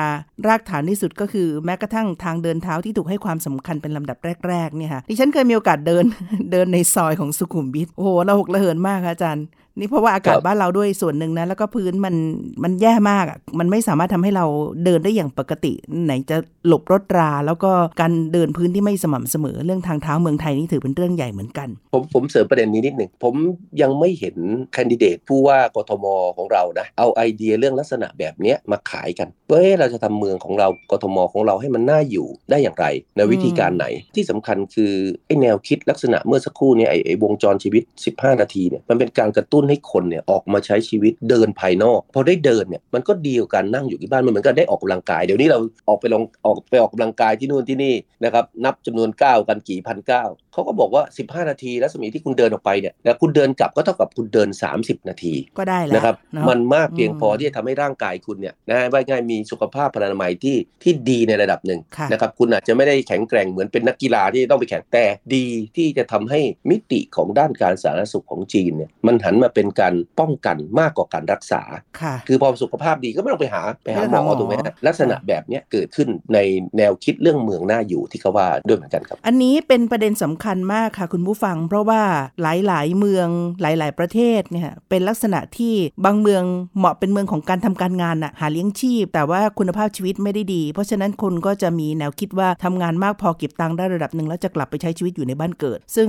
S1: รากฐานที่สุดก็คือแม้กระทั่งทางเดินเท้าที่ถูกให้ความสำคัญเป็นลำดับแรกๆเนี่ยค่ะดิฉันเคยมีโอกาสเดินเดินในซอยของสุขุมวิทโอ้โหราหกระเหินมากค่ะอาจารย์ นี่เพราะว่าอากาศ
S2: ครับ
S1: บ้านเราด้วยส่วนหนึ่งนะ แล้วก็พื้นมันมันแย่มากอะมันไม่สามารถทำให้เราเดินได้อย่างปกติ ไหนจะหลบรถรา แล้วก็การเดินพื้นที่ไม่สม่ำเสมอเรื่องทางเท้าเมืองไทยนี่ถือเป็นเรื่องใหญ่เหมือนกัน
S2: ผมผมเสริมประเด็นนี้นิดหนึ่งผมยังไม่เห็นแคนดิเดตผู้ว่ากทมของเรานะเอาไอเดียเรื่องลักษณะแบบเนี้ยมาขายกันว่าเอ๊ะเราจะทำเมืองของเรากทมของเราให้มันน่าอยู่ได้อย่างไรในวิธีการไหนที่สำคัญคือไอแนวคิดลักษณะเมื่อสักครู่เนี้ไอไอวงจรชีวิต 15 นาทีเนี่ยมันเป็นการกระตุ้นให้คนเนี่ยออกมาใช้ชีวิตเดินภายนอก พอได้เดินเนี่ยมันก็ดีกว่าการนั่งอยู่ที่บ้านมันเหมือนกับได้ออกกำลังกาย เดี๋ยวนี้เราออกไปลองออกไปออกกำลังกายที่นู่นที่นี่นะครับนับจำนวนก้าวกันกี่พันก้าว เขาก็บอกว่า 15 นาทีรัศมีที่คุณเดินออกไปเนี่ยนะคุณเดินกลับก็เท่ากับคุณเดิน 30 นาที
S1: ก็ได้แล้ว
S2: นะครับ
S1: เนาะ
S2: มันมากเพียงพอ
S1: อืม
S2: ที่จะทำให้ร่างกายคุณเนี่ยนะว่าง่ายมีสุขภาพพลานามัยที่ที่ดีในระดับหนึ่ง
S1: ค่ะ
S2: นะครับคุณอาจจะไม่ได้แข็งแกร่งเหมือนเป็นนักกีฬาที่ต้องไปแข่งแต่ดีที่จะทำให้มิติของด้านการสาธารณสุขของจีนเนี่ยมันหันมาเป็นการป้องกันมากกว่าการรักษา
S1: ค่ะ
S2: คือพอสุขภาพดีก็ไม่ต้องไปหาไปหาหมอ
S1: ไม่ต้องหาหมอ
S2: ถูกไหมฮะลักษณะแบบเนี้ยเกิดขึ้นในแนวคิดเรื่องเมืองน่าอยู่ที่เขาว่าด้วยเหมือนกันครับ
S1: อันนี้เป็นประเด็นสำคัญมากค่ะคุณผู้ฟัง เพราะว่าหลายๆ เมืองหลาย ๆ ประเทศเนี่ยเป็นลักษณะที่บางเมืองเหมาะเป็นเมืองของการทำการงานน่ะหาเลี้ยงชีพ แต่ว่าคุณภาพชีวิตไม่ได้ดี เพราะฉะนั้นคนก็จะมีแนวคิดว่าทำงานมากพอเก็บตังค์ได้ระดับหนึ่งแล้วจะกลับไปใช้ชีวิตอยู่ในบ้านเกิด ซึ่ง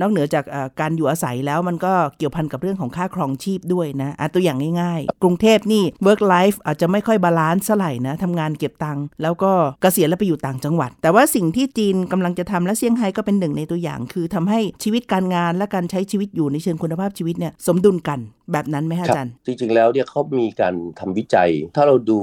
S1: นอกเหนือจากการอยู่อาศัยแล้วมันก็เกี่ยวพันกับเรื่องของค่าครองชีพด้วยนะอะตัวอย่างง่ายๆ กรุงเทพนี่ work life อาจจะไม่ค่อย balance เท่าไหร่นะทำงานเก็บตังค์แล้วก็เกษียณแล้วไปอยู่ต่างจังหวัด แต่ว่าสิ่งที่จีนกำลังจะทำและเซี่ยงไฮ้ก็เป็นหนึ่งในตัวอย่าง คือทำให้ชีวิตการงานและการใช้ชีวิตอยู่ในเชิงคุณภาพชีวิตเนี่ยสมดุลกัน แบบนั้นไหมฮะอาจารย์
S2: จริงๆแล้วเนี่ยเขามีการทำวิจัย ถ้าเราดู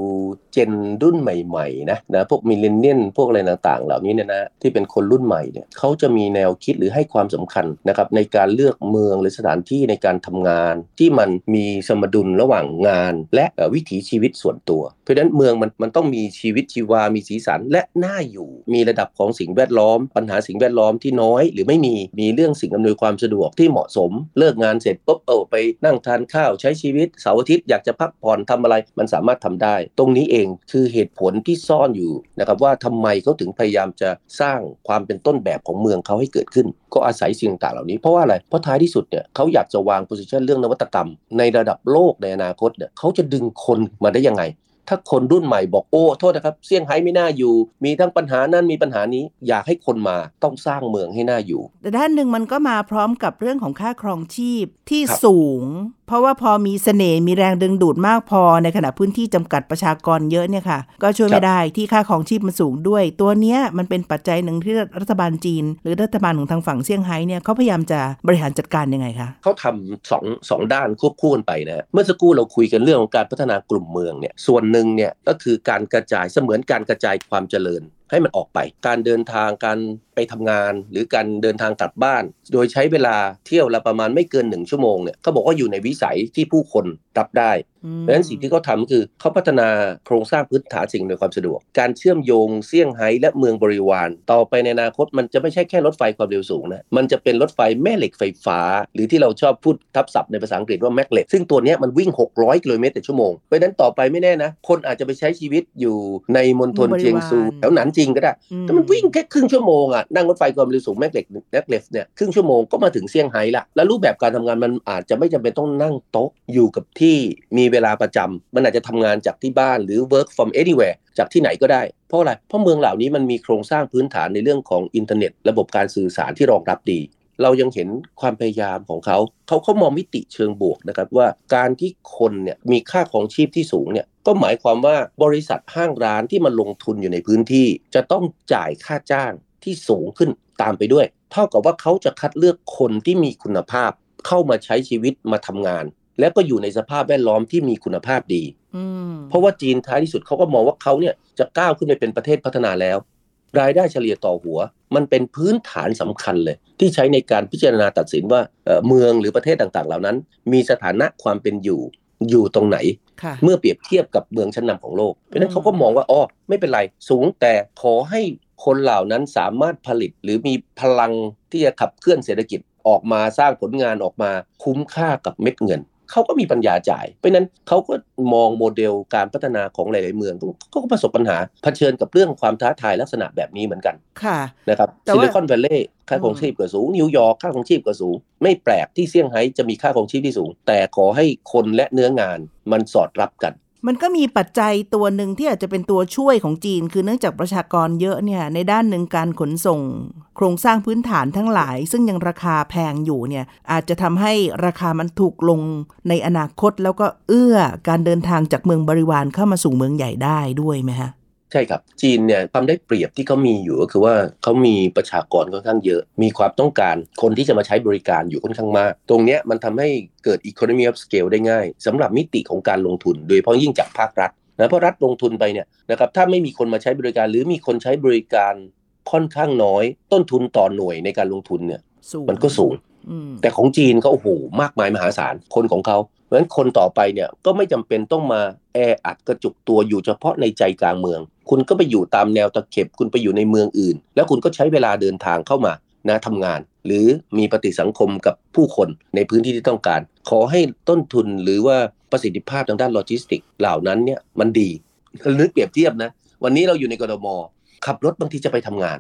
S2: เจนรุ่นใหม่ๆนะนะพวกมิเลเนียนพวกอะไรต่างๆ เหล่านี้เนี่ยนะที่เป็นคนรุ่นใหม่เนี่ยเขาจะมีแนวคิดหรือให้ความสำคัญนะครับในการเลือกเมืองหรือสถานที่ในการทำงาน ที่มันมีสมดุลระหว่างงาน และเอ่อวิถีชีวิตส่วนตัว เพราะฉะนั้นเมืองมันมันต้องมีชีวิตชีวา มีสีสันและน่าอยู่ มีระดับของสิ่งแวดล้อม ปัญหาสิ่งแวดล้อมที่น้อย หรือไม่มีมีเรื่องสิ่งอำนวยความสะดวกที่เหมาะสม เลิกงานเสร็จปุ๊บเออไปนั่งทานข้าวใช้ชีวิตเสาร์อาทิตย์อยากจะพักผ่อนทำอะไร มันสามารถทำได้ ตรงนี้เองคือเหตุผลที่ซ่อนอยู่นะครับว่าทำไมเขาถึงพยายามจะสร้างความเป็นต้นแบบของเมืองเขาให้เกิดขึ้น ก็อาศัยสิ่งต่างเหล่านี้เพราะว่าอะไรเพราะท้ายที่สุดเนี่ยเขาอยากจะวางโพสิชันเรื่องนวัตกรรม ในระดับโลกในอนาคตเนี่ยเขาจะดึงคนมาได้ยังไง ถ้าคนรุ่นใหม่บอกโอ้โทษนะครับเซี่ยงไฮ้ไม่น่าอยู่ มีทั้งปัญหานั้นมีปัญหานี้อยากให้คนมาต้องสร้างเมืองให้น่าอยู่
S1: แต่ด้านหนึ่งมันก็มาพร้อมกับเรื่องของค่าครองชีพที่
S2: ครับ
S1: สูง เพราะว่าพอมีเสน่ห์มีแรงดึงดูดมากพอในขณะพื้นที่จำกัดประชากรเยอะเนี่ยค่ะ ก็ช่วยไม่ได้ที่ค่าครองชีพมันสูงด้วย ตัวเนี้ยมันเป็นปัจจัยหนึ่งที่รัฐบาลจีน หรือรัฐบาลของทางฝั่งเซี่ยงไฮ้เนี่ยเขาพยายามจะบริหารจัดการยังไงคะ
S2: เขาทำสองสองด้านควบคู่กันไปนะฮะเมื่อสักครู่เราคุยกันเรื่องของการพัฒนากลุ่มเมืองเนี่ยส่วนหนึ่งเนี่ยก็คือการกระจายเสมือนการกระจายความเจริญ ให้มันออกไป การเดินทางการไปทำงาน หรือการเดินทางกลับบ้าน โดยใช้เวลาเที่ยวละประมาณไม่เกินหนึ่งชั่วโมงเนี่ยเขาบอกว่าอยู่ในวิสัยที่ผู้คนรับได้เพราะฉะนั้นสิ่งที่เขาทำก็คือเขาพัฒนาโครงสร้างพื้นฐานสิ่งอำนวยความสะดวก การเชื่อมโยงเซี่ยงไฮ้และเมืองบริวาร ต่อไปในอนาคตมันจะไม่ใช่แค่รถไฟความเร็วสูงนะมันจะเป็นรถไฟแม่เหล็กไฟฟ้า หรือที่เราชอบพูดทับศัพท์ในภาษาอังกฤษว่าแมกเลตซึ่งตัวเนี้ยมันวิ่ง 600กิโลเมตรต่อชั่วโมงเพราะฉะนั้นต่อไปไม่แน่นะคนอาจจะไปใช้ชีวิตอยู่ในมณฑล
S1: เมืองบริวาร
S2: เจียงซูแถวหนานจิงก็ได้
S1: อือ
S2: แต่มันวิ่งแค่ครึ่งชั่วโมงอะ นั่งรถไฟความเร็วสูงแม่เหล็ก maglev เนี่ยครึ่งชั่วโมงก็มาถึงเซี่ยงไฮ้ละ แล้วรูปแบบการทำงานมันอาจจะไม่จำเป็นต้องนั่งโต๊ะอยู่กับที่มีเวลาประจำมันอาจจะทำงานจากที่บ้านหรือ work from anywhere จากที่ไหนก็ได้ เพราะอะไร เพราะเมืองเหล่านี้มันมีโครงสร้างพื้นฐานในเรื่องของอินเทอร์เน็ต ระบบการสื่อสารที่รองรับดี เรายังเห็นความพยายามของเขาเขาเขามองมิติเชิงบวกนะครับว่าการที่คนเนี่ยมีค่าของชีพที่สูงเนี่ยก็หมายความว่าบริษัทห้างร้านที่มาลงทุนอยู่ในพื้นที่ จะต้องจ่ายค่าจ้างที่สูงขึ้นตามไปด้วย เท่ากับว่าเขาจะคัดเลือกคนที่มีคุณภาพ เข้ามาใช้ชีวิตมาทำงาน และก็อยู่ในสภาพแวดล้อมที่มีคุณภาพดี
S1: อืม
S2: เพราะว่าจีนท้ายที่สุดเขาก็มองว่าเขาเนี่ยจะก้าวขึ้นไปเป็นประเทศพัฒนาแล้ว รายได้เฉลี่ยต่อหัว มันเป็นพื้นฐานสำคัญเลย ที่ใช้ในการพิจารณาตัดสินว่าเอ่อเมืองหรือประเทศต่างๆ เหล่านั้น มีสถานะความเป็นอยู่อยู่ตรงไหน
S1: ค่ะ
S2: เมื่อเปรียบเทียบกับเมืองชั้นนำของโลกเพราะฉะนั้นเขาก็มองว่าอ๋อไม่เป็นไรสูงแต่ขอให้คนเหล่านั้นสามารถผลิตหรือมีพลังที่จะขับเคลื่อนเศรษฐกิจออกมาสร้างผลงานออกมาคุ้มค่ากับเม็ดเงิน เขาก็มีปัญญาจ่าย เพราะฉะนั้นเขาก็มองโมเดลการพัฒนาของหลาย ๆ เมืองเขาก็ประสบปัญหาเผชิญกับเรื่องความท้าทายลักษณะแบบนี้เหมือนกัน
S1: ค่ะ
S2: นะครับ
S1: แต่ว่า
S2: Silicon Valley ค่าของชีพก็สูง นิวยอร์กค่าของชีพก็สูง ไม่แปลกที่เซี่ยงไฮ้จะมีค่าของชีพที่สูง แต่ขอให้คนและเนื้องานมันสอดรับกัน
S1: มันก็มีปัจจัยตัวหนึ่งที่อาจจะเป็นตัวช่วยของจีน คือเนื่องจากประชากรเยอะเนี่ยในด้านหนึ่งการขนส่ง โครงสร้างพื้นฐานทั้งหลาย ซึ่งยังราคาแพงอยู่เนี่ยอาจจะทำให้ราคามันถูกลงในอนาคตแล้วก็เอื้อการเดินทางจากเมืองบริวารเข้ามาสู่เมืองใหญ่ได้ด้วยไหมฮะ
S2: ช่ครับ จีนเนี่ยความได้เปรียบที่เขามีอยู่ก็คือว่าเขามีประชากรค่อนข้างเยอะ มีความต้องการคนที่จะมาใช้บริการอยู่ค่อนข้างมาก ตรงเนี้ยมันทำให้เกิด economy of scale ได้ง่ายสำหรับมิติของการลงทุน โดยเฉพาะยิ่งจากภาครัฐนะเพราะรัฐลงทุนไปเนี่ยนะครับถ้าไม่มีคนมาใช้บริการ หรือมีคนใช้บริการค่อนข้างน้อย ต้นทุนต่อหน่วยในการลงทุนเนี่ย
S1: สูง
S2: มันก็สูง
S1: อืม
S2: แต่ของจีนเขาโอ้โหมากมายมหาศาลคนของเขาเพราะฉะนั้นคนต่อไปเนี่ยก็ไม่จำเป็นต้องมาแออัดกระจุกตัวอยู่เฉพาะในใจกลางเมือง คุณก็ไปอยู่ตามแนวตะเข็บ คุณไปอยู่ในเมืองอื่น แล้วคุณก็ใช้เวลาเดินทางเข้ามานะทำงาน หรือมีปฏิสังคมกับผู้คนในพื้นที่ที่ต้องการ ขอให้ต้นทุนหรือว่าประสิทธิภาพทางด้านโลจิสติกส์เหล่านั้นเนี่ยมันดีนึกเปรียบเทียบนะ วันนี้เราอยู่ในกทมขับรถบางทีจะไปทำงาน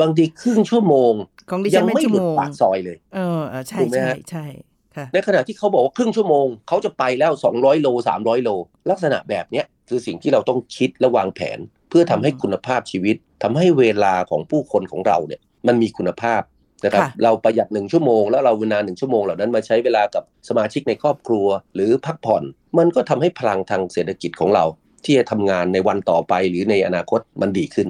S2: บางทีครึ่งชั่วโมง
S1: ของดิ
S2: ยั
S1: ฉันเป็น
S2: ไม่
S1: ชั่ว
S2: หลุ
S1: โม
S2: ด
S1: ง
S2: ปากซอยเลย
S1: เออเออใช่
S2: ถูกไหม
S1: ใช่
S2: ฮะ
S1: ใช่ค่ะ
S2: ในขณะที่เขาบอกว่าครึ่งชั่วโมงเขาจะไปแล้ว 200 โล 300 โล ลักษณะแบบเนี้ยคือสิ่งที่เราต้องคิดและวางแผน เพื่อทำให้
S1: อืม
S2: คุณภาพชีวิตทำให้เวลาของผู้คนของเราเนี่ยมันมีคุณภาพนะครับ
S1: ค่ะ
S2: เราประหยัดหนึ่งชั่วโมงแล้วเราเวลาหนึ่งชั่วโมงเหล่านั้นมาใช้เวลากับสมาชิกในครอบครัว หรือพักผ่อน มันก็ทำให้พลังทางเศรษฐกิจของเรา ที่จะทำงานในวันต่อไปหรือในอนาคตมันดีขึ้น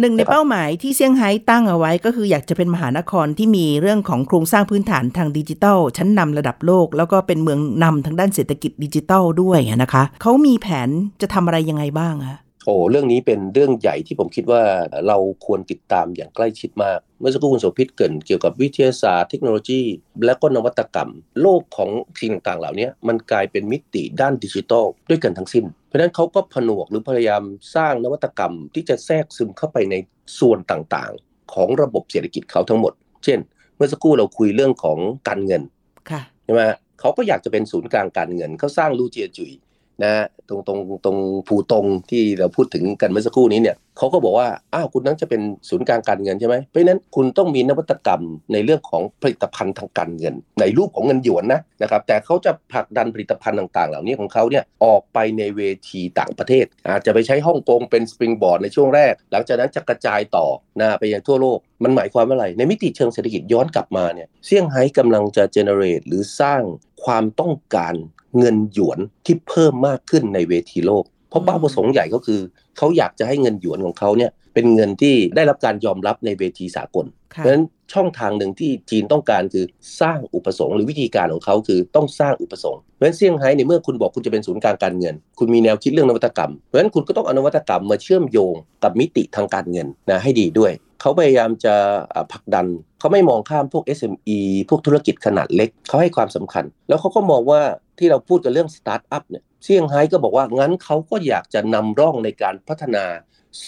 S1: หนึ่งใน
S2: นะครับ
S1: เป้าหมายที่เซี่ยงไฮ้ตั้งเอาไว้ก็คืออยากจะเป็นมหานครที่มีเรื่องของโครงสร้างพื้นฐานทางดิจิทัล ชั้นนำระดับโลก แล้วก็เป็นเมืองนำทางด้านเศรษฐกิจดิจิทัลด้วยนะคะเขามีแผนจะทำอะไรยังไงบ้างอะ
S2: โอ้เรื่องนี้เป็นเรื่องใหญ่ที่ผมคิดว่าเราควรติดตามอย่างใกล้ชิดมาก เมื่อสักครู่คุณโสภิตเกรินเกี่ยวกับวิทยาศาสตร์เทคโนโลยี และก็นวัตกรรม โลกของสิ่งต่างๆ เหล่านี้มันกลายเป็นมิติด้านดิจิทัลด้วยกันทั้งสิ้น เพราะฉะนั้นเขาก็ผนวกหรือพยายามสร้างนวัตกรรม ที่จะแทรกซึมเข้าไปในส่วนต่างๆ ของระบบเศรษฐกิจเขาทั้งหมด เช่น เมื่อสักครู่เราคุยเรื่องของการเงิน
S1: ค่ะ
S2: ใช่ไหมเขาก็อยากจะเป็นศูนย์กลางการเงินเขาสร้างลูเจียจุย นะตรงตรงตรงภูตรงที่เราพูดถึงกันเมื่อสักครู่นี้เนี่ยเขาก็บอกว่าอ้าวคุณนั้นจะเป็นศูนย์กลางการเงินใช่ไหมเพราะนั้นคุณต้องมีนวัตกรรมในเรื่องของผลิตภัณฑ์ทางการเงิน ในรูปของเงินหยวนนะนะครับแต่เขาจะผลักดันผลิตภัณฑ์ต่าง ๆ เหล่านี้ของเขาเนี่ยออกไปในเวทีต่างประเทศ อาจจะไปใช้ฮ่องกงเป็นสปริงบอร์ดในช่วงแรก หลังจากนั้นจะกระจายต่อนะไปยังทั่วโลกมันหมายความว่าอะไร ในมิติเชิงเศรษฐกิจย้อนกลับมาเนี่ยเซี่ยงไฮ้กำลังจะเจเนเรตหรือสร้างความต้องการ เงินหยวนที่เพิ่มมากขึ้นในเวทีโลก เพราะเป้าประสงค์ใหญ่ก็คือ เขาอยากจะให้เงินหยวนของเขาเนี่ยเป็นเงินที่ได้รับการยอมรับในเวทีสากล เพ
S1: ค่ะ
S2: ราะฉะนั้นช่องทางหนึ่งที่จีนต้องการคือสร้างอุปสงค์หรือวิธีการของเขาคือต้องสร้างอุปสงค์เพราะฉะนั้นเซี่ยงไฮ้ในเมื่อคุณบอกคุณจะเป็นศูนย์กลางการเงิน คุณมีแนวคิดเรื่องนวัตกรรมเพราะฉะนั้นคุณก็ต้องเอานวัตกรรมมาเชื่อมโยงกับมิติทางการเงินนะให้ดีด้วยเขาพยายามจะอ่าผลักดันเขาไม่มองข้ามพวก SME พวกธุรกิจขนาดเล็กเขาให้ความสำคัญ แล้วเขาก็มองว่า ที่เราพูดกันเรื่องสตาร์ทอัพเนี่ยเซี่ยงไฮ้ก็บอกว่างั้นเขาก็อยากจะนำร่องในการพัฒนา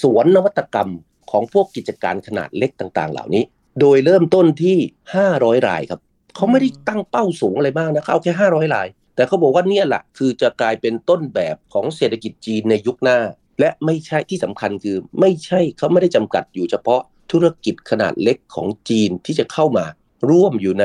S2: สวนนวัตกรรมของพวกกิจการขนาดเล็กต่างๆ เหล่านี้ โดยเริ่มต้นที่ 500 รายครับเขาไม่ได้ตั้งเป้าสูงอะไรมากนะเขาเอาแค่ 500 ราย แต่เขาบอกว่าเนี่ยแหละคือจะกลายเป็นต้นแบบของเศรษฐกิจจีนในยุคหน้า และไม่ใช่ที่สำคัญคือ ไม่ใช่เขาไม่ได้จำกัดอยู่เฉพาะธุรกิจขนาดเล็กของจีนที่จะเข้ามาร่วมอยู่ใน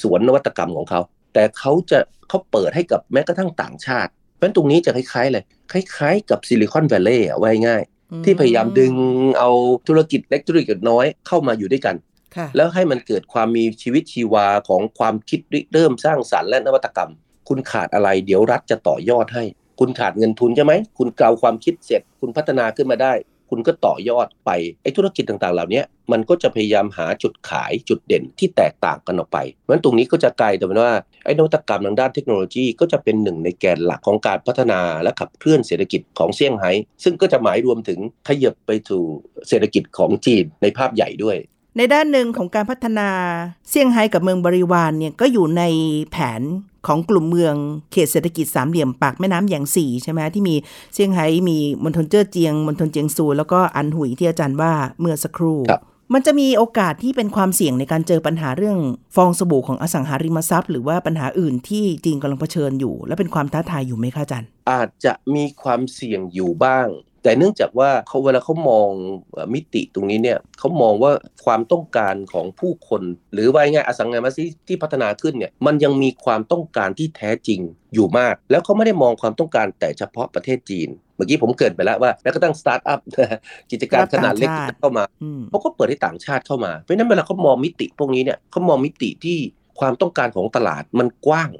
S2: สวนนวัตกรรมของเขา แต่เขาจะเขาเปิดให้กับแม้กระทั่งต่างชาติ เพราะฉะนั้นตรงนี้จะคล้ายๆเลยคล้ายๆ กับซิลิคอนแวลเลย์อะว่าง่ายๆที่พยายามดึงเอาธุรกิจเล็กธุรกิจน้อยเข้ามาอยู่ด้วยกัน
S1: ค่ะ
S2: แล้วให้มันเกิดความมีชีวิตชีวาของความคิดริเริ่มสร้างสรรค์และนวัตกรรม คุณขาดอะไรเดี๋ยวรัฐจะต่อยอดให้ คุณขาดเงินทุนใช่ไหม คุณเกลาความคิดเสร็จ คุณพัฒนาขึ้นมาได้ คุณก็ต่อยอดไปไอ้ธุรกิจต่างๆ เหล่านี้มันก็จะพยายามหาจุดขายจุดเด่นที่แตกต่างกันออกไปเพราะฉะนั้นตรงนี้ก็จะกลายเป็นว่าไอ้นวัตกรรมทางด้านเทคโนโลยีก็จะเป็นหนึ่งในแกนหลักของการพัฒนาและขับเคลื่อนเศรษฐกิจของเซี่ยงไฮ้ซึ่งก็จะหมายรวมถึงขยับไปถูเศรษฐกิจของจีนในภาพใหญ่ด้วย
S1: ในด้านหนึ่งของการพัฒนาเซี่ยงไฮ้กับเมืองบริวารเนี่ยก็อยู่ในแผนของกลุ่มเมืองเขตเศรษฐกิจสามเหลี่ยมปากแม่น้ำอย่างสี่ใช่ไหมที่มีเซี่ยงไฮ้มีมณฑลเจ้อเจียงมณฑลเจียงซู แล้วก็อันหุยที่อาจารย์ว่าเมื่อสักครู่
S2: ครับ
S1: มันจะมีโอกาสที่เป็นความเสี่ยงในการเจอปัญหาเรื่องฟองสบู่ของอสังหาริมทรัพย์ หรือว่าปัญหาอื่นที่จีนกำลังเผชิญอยู่ และเป็นความท้าทายอยู่ไหมคะอาจารย์
S2: อาจจะมีความเสี่ยงอยู่บ้าง แต่เนื่องจากว่าเขาเวลาเขามองเอ่อมิติตรงนี้เนี่ยเขามองว่าความต้องการของผู้คน หรือว่าง่ายๆอสังหาริมทรัพย์ที่พัฒนาขึ้นเนี่ยมันยังมีความต้องการที่แท้จริงอยู่มาก แล้วเขาไม่ได้มองความต้องการแต่เฉพาะประเทศจีนเมื่อกี้ผมเกริ่นไปแล้วว่าแม้กระทั่งสตาร์ทอัพกิจการขนาดเล็กที่จะเข้ามา
S1: อืม
S2: เขาก็เปิดให้ต่างชาติเข้ามา เพราะฉะนั้นเวลาเขามองมิติพวกนี้เนี่ยเขามองมิติที่ความต้องการของตลาดมันกว้าง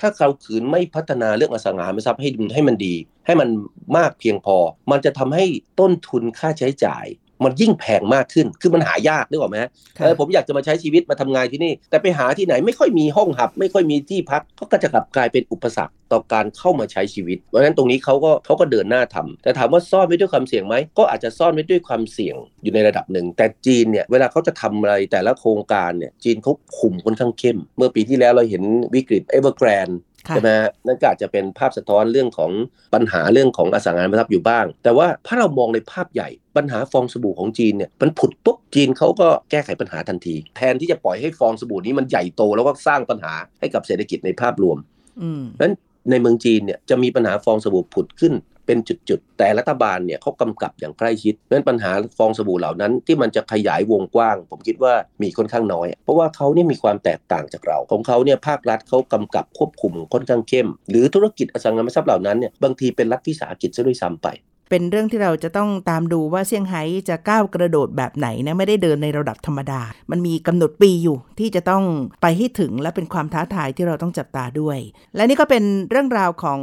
S2: ถ้าเราขืนไม่พัฒนาเรื่องอสังหาริมทรัพย์ให้ให้มันดี ให้มันมากเพียงพอ มันจะทำให้ต้นทุนค่าใช้จ่าย มันยิ่งแพงมากขึ้น คือมันหายากนึกออกไหมฮะ
S1: ค่ะ
S2: เออผมอยากจะมาใช้ชีวิตมาทำงานที่นี่ แต่ไปหาที่ไหนไม่ค่อยมีห้องหับ ไม่ค่อยมีที่พักก็จะกลับกลายเป็นอุปสรรคต่อการเข้ามาใช้ชีวิต เพราะฉะนั้นตรงนี้เขาก็เขาก็เดินหน้าทำแต่ถามว่าซ่อนไว้ด้วยความเสี่ยงไหม ก็อาจจะซ่อนไว้ด้วยความเสี่ยงอยู่ในระดับหนึ่ง แต่จีนเนี่ยเวลาเขาจะทำอะไรแต่ละโครงการเนี่ยจีนเขาคุมค่อนข้างเข้ม เมื่อปีที่แล้วเราเห็นวิกฤตเอเวอร์แกรน
S1: ค่ะ
S2: ใช่ไหมฮะนั่นก็อาจจะเป็นภาพสะท้อนเรื่องของปัญหาเรื่องของอสังหาริมทรัพย์อยู่บ้าง แต่ว่าถ้าเรามองในภาพใหญ่ปัญหาฟองสบู่ของจีนเนี่ยมันผุดปุ๊บจีนเขาก็แก้ไขปัญหาทันที แทนที่จะปล่อยให้ฟองสบู่นี้มันใหญ่โตแล้วก็สร้างปัญหาให้กับเศรษฐกิจในภาพรวม
S1: อืม
S2: นั้นในเมืองจีนเนี่ยจะมีปัญหาฟองสบู่ผุดขึ้น เป็นจุดๆ แต่รัฐบาลเนี่ยเขากำกับอย่างใกล้ชิดนั้นปัญหาฟองสบู่เหล่านั้นที่มันจะขยายวงกว้าง ผมคิดว่ามีค่อนข้างน้อย เพราะว่าเขาเนี่ยมีความแตกต่างจากเรา ของเขาเนี่ยภาครัฐเขากำกับควบคุมค่อนข้างเข้ม หรือธุรกิจอสังหาริมทรัพย์เหล่านั้นเนี่ยบางทีเป็นรัฐวิสาหกิจซะด้วยซ้ำไป
S1: เป็นเรื่องที่เราจะต้องตามดูว่าเซี่ยงไฮ้จะก้าวกระโดดแบบไหนนะไม่ได้เดินในระดับธรรมดา มันมีกำหนดปีอยู่ที่จะต้องไปให้ถึงและเป็นความท้าทายที่เราต้องจับตาด้วย และนี่ก็เป็นเรื่องราวของ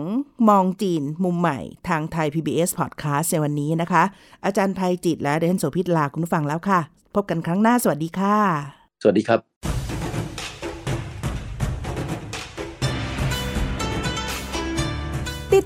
S1: มองจีนมุมใหม่ทางไทย PBS Podcast ในวันนี้นะคะ อาจารย์ภัยจิตและเดนโสพิตลาคุณผู้ฟังแล้วค่ะ พบกันครั้งหน้าสวัสดีค่ะ
S2: สวัสดีครับ